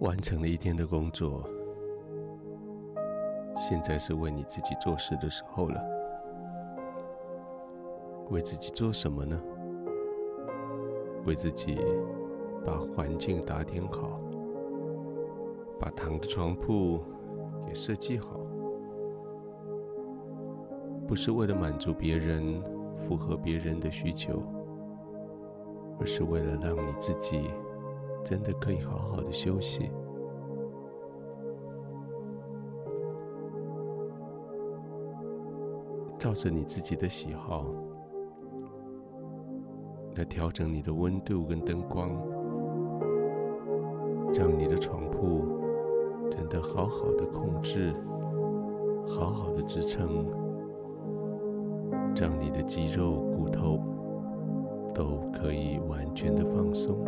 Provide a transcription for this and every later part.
完成了一天的工作，现在是为你自己做事的时候了。为自己做什么呢？为自己把环境打点好，把躺的床铺给设计好，不是为了满足别人、符合别人的需求，而是为了让你自己。真的可以好好的休息，照着你自己的喜好来调整你的温度跟灯光，让你的床铺真的好好的控制，好好的支撑，让你的肌肉骨头都可以完全的放松。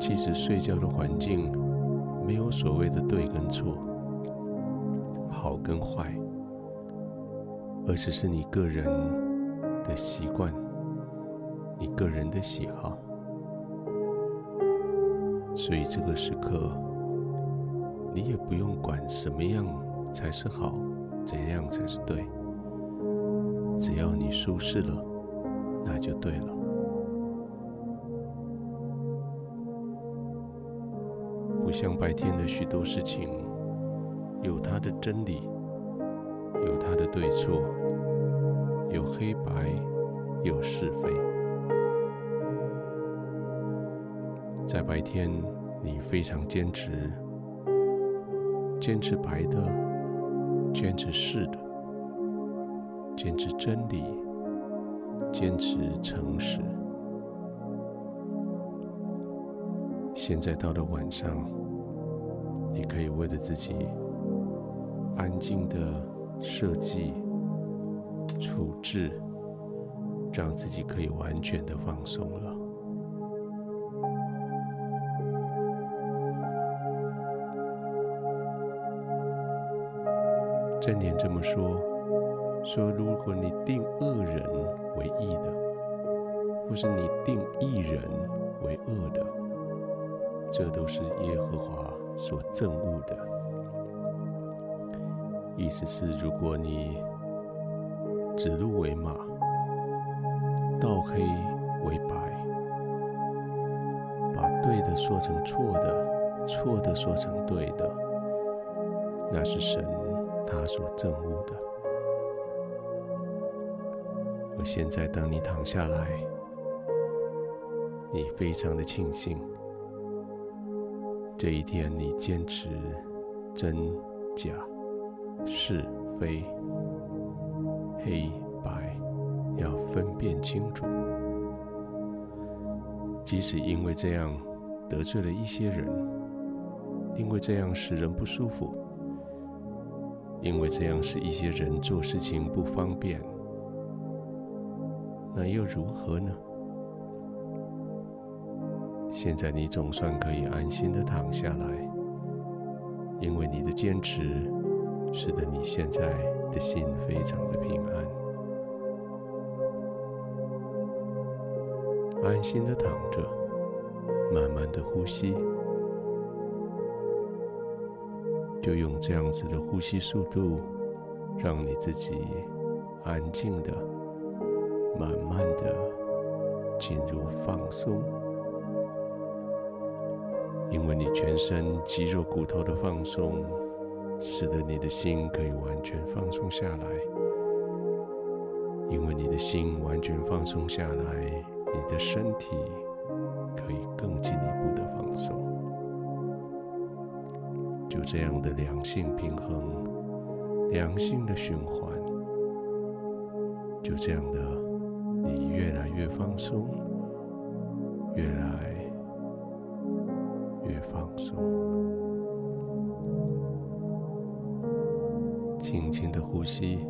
其实睡觉的环境没有所谓的对跟错，好跟坏，而只是你个人的习惯，你个人的喜好。所以这个时刻，你也不用管什么样才是好，怎样才是对，只要你舒适了，那就对了。不像白天的许多事情，有它的真理，有它的对错，有黑白，有是非。在白天，你非常坚持，坚持白的，坚持是的，坚持真理，坚持诚实。现在到了晚上。你可以为了自己安静的设计、处置，让自己可以完全的放松了。正念这么说：说如果你定恶人为义的，或是你定义人为恶的，这都是耶和华。所憎恶的，意思是，如果你指鹿为马，道黑为白，把对的说成错的，错的说成对的，那是神他所憎恶的。而现在，当你躺下来，你非常的庆幸。这一天，你坚持真假、是非、黑白，要分辨清楚。即使因为这样得罪了一些人，因为这样使人不舒服，因为这样使一些人做事情不方便，那又如何呢？现在你总算可以安心的躺下来，因为你的坚持，使得你现在的心非常的平安。安心的躺着，慢慢的呼吸，就用这样子的呼吸速度，让你自己安静的、慢慢的进入放松。因为你全身肌肉骨头的放松，使得你的心可以完全放松下来。因为你的心完全放松下来，你的身体可以更进一步的放松。就这样的良性平衡，良性的循环，就这样的，你越来越放松，越来。越放松，轻轻的呼吸，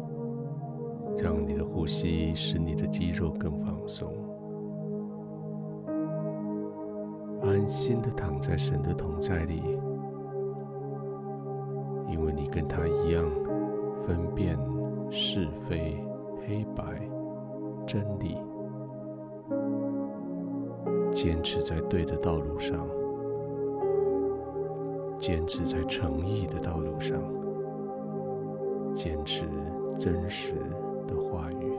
让你的呼吸使你的肌肉更放松。安心的躺在神的同在里，因为你跟他一样，分辨是非黑白真理。坚持在对的道路上，坚持在诚意的道路上，坚持真实的话语，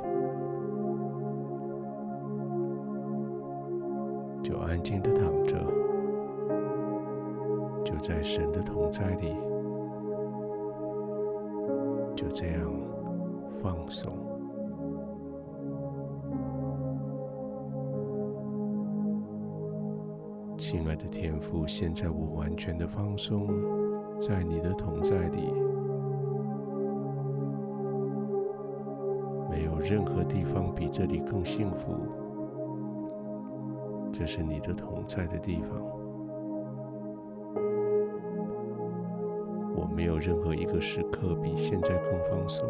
就安静的躺着，就在神的同在里，就这样放松。亲爱的天父，现在我完全的放松，在你的同在里，没有任何地方比这里更幸福。这是你的同在的地方，我没有任何一个时刻比现在更放松，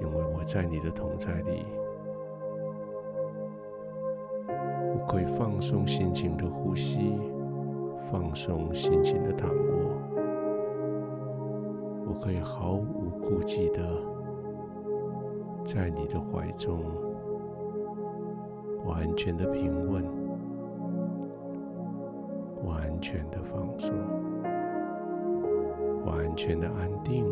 因为我在你的同在里。可以放松心情的呼吸，放松心情的躺卧。我可以毫无顾忌的在你的怀中，完全的平稳，完全的放松，完全的安定，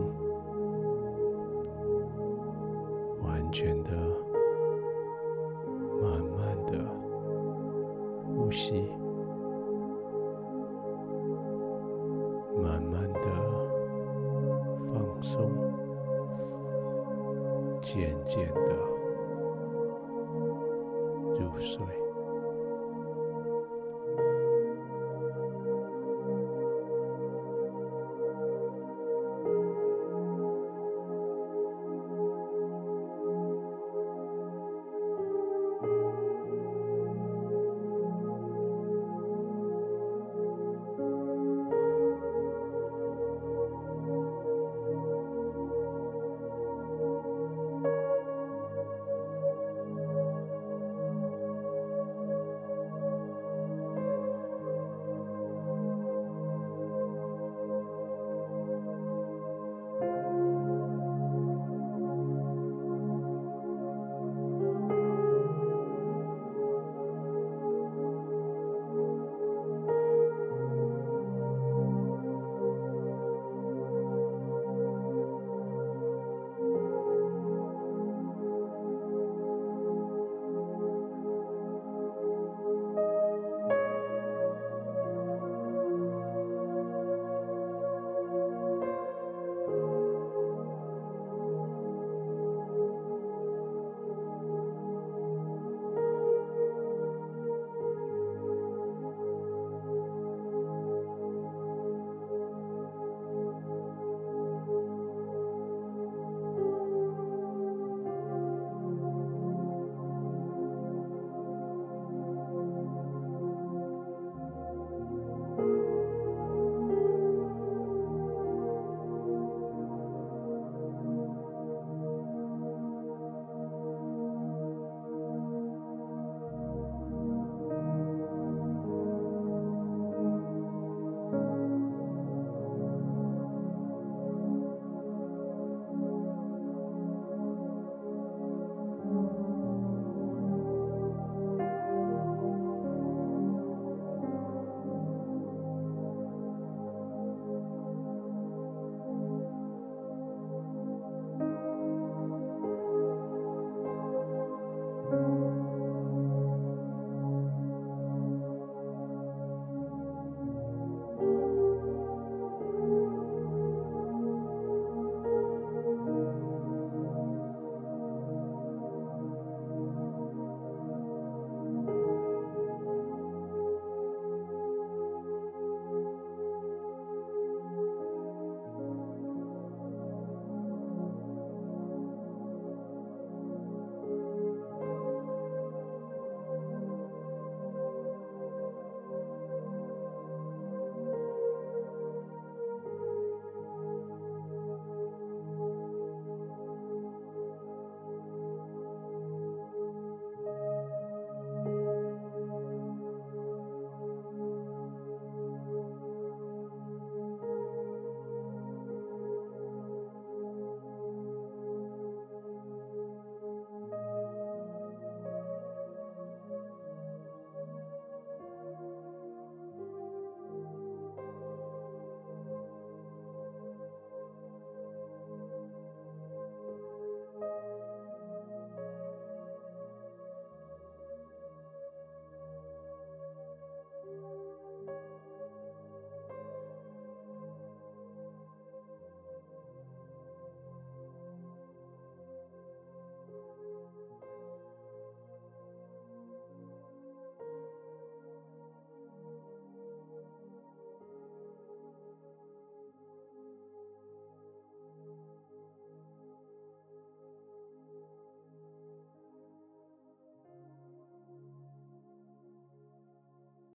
完全的。渐渐的入睡。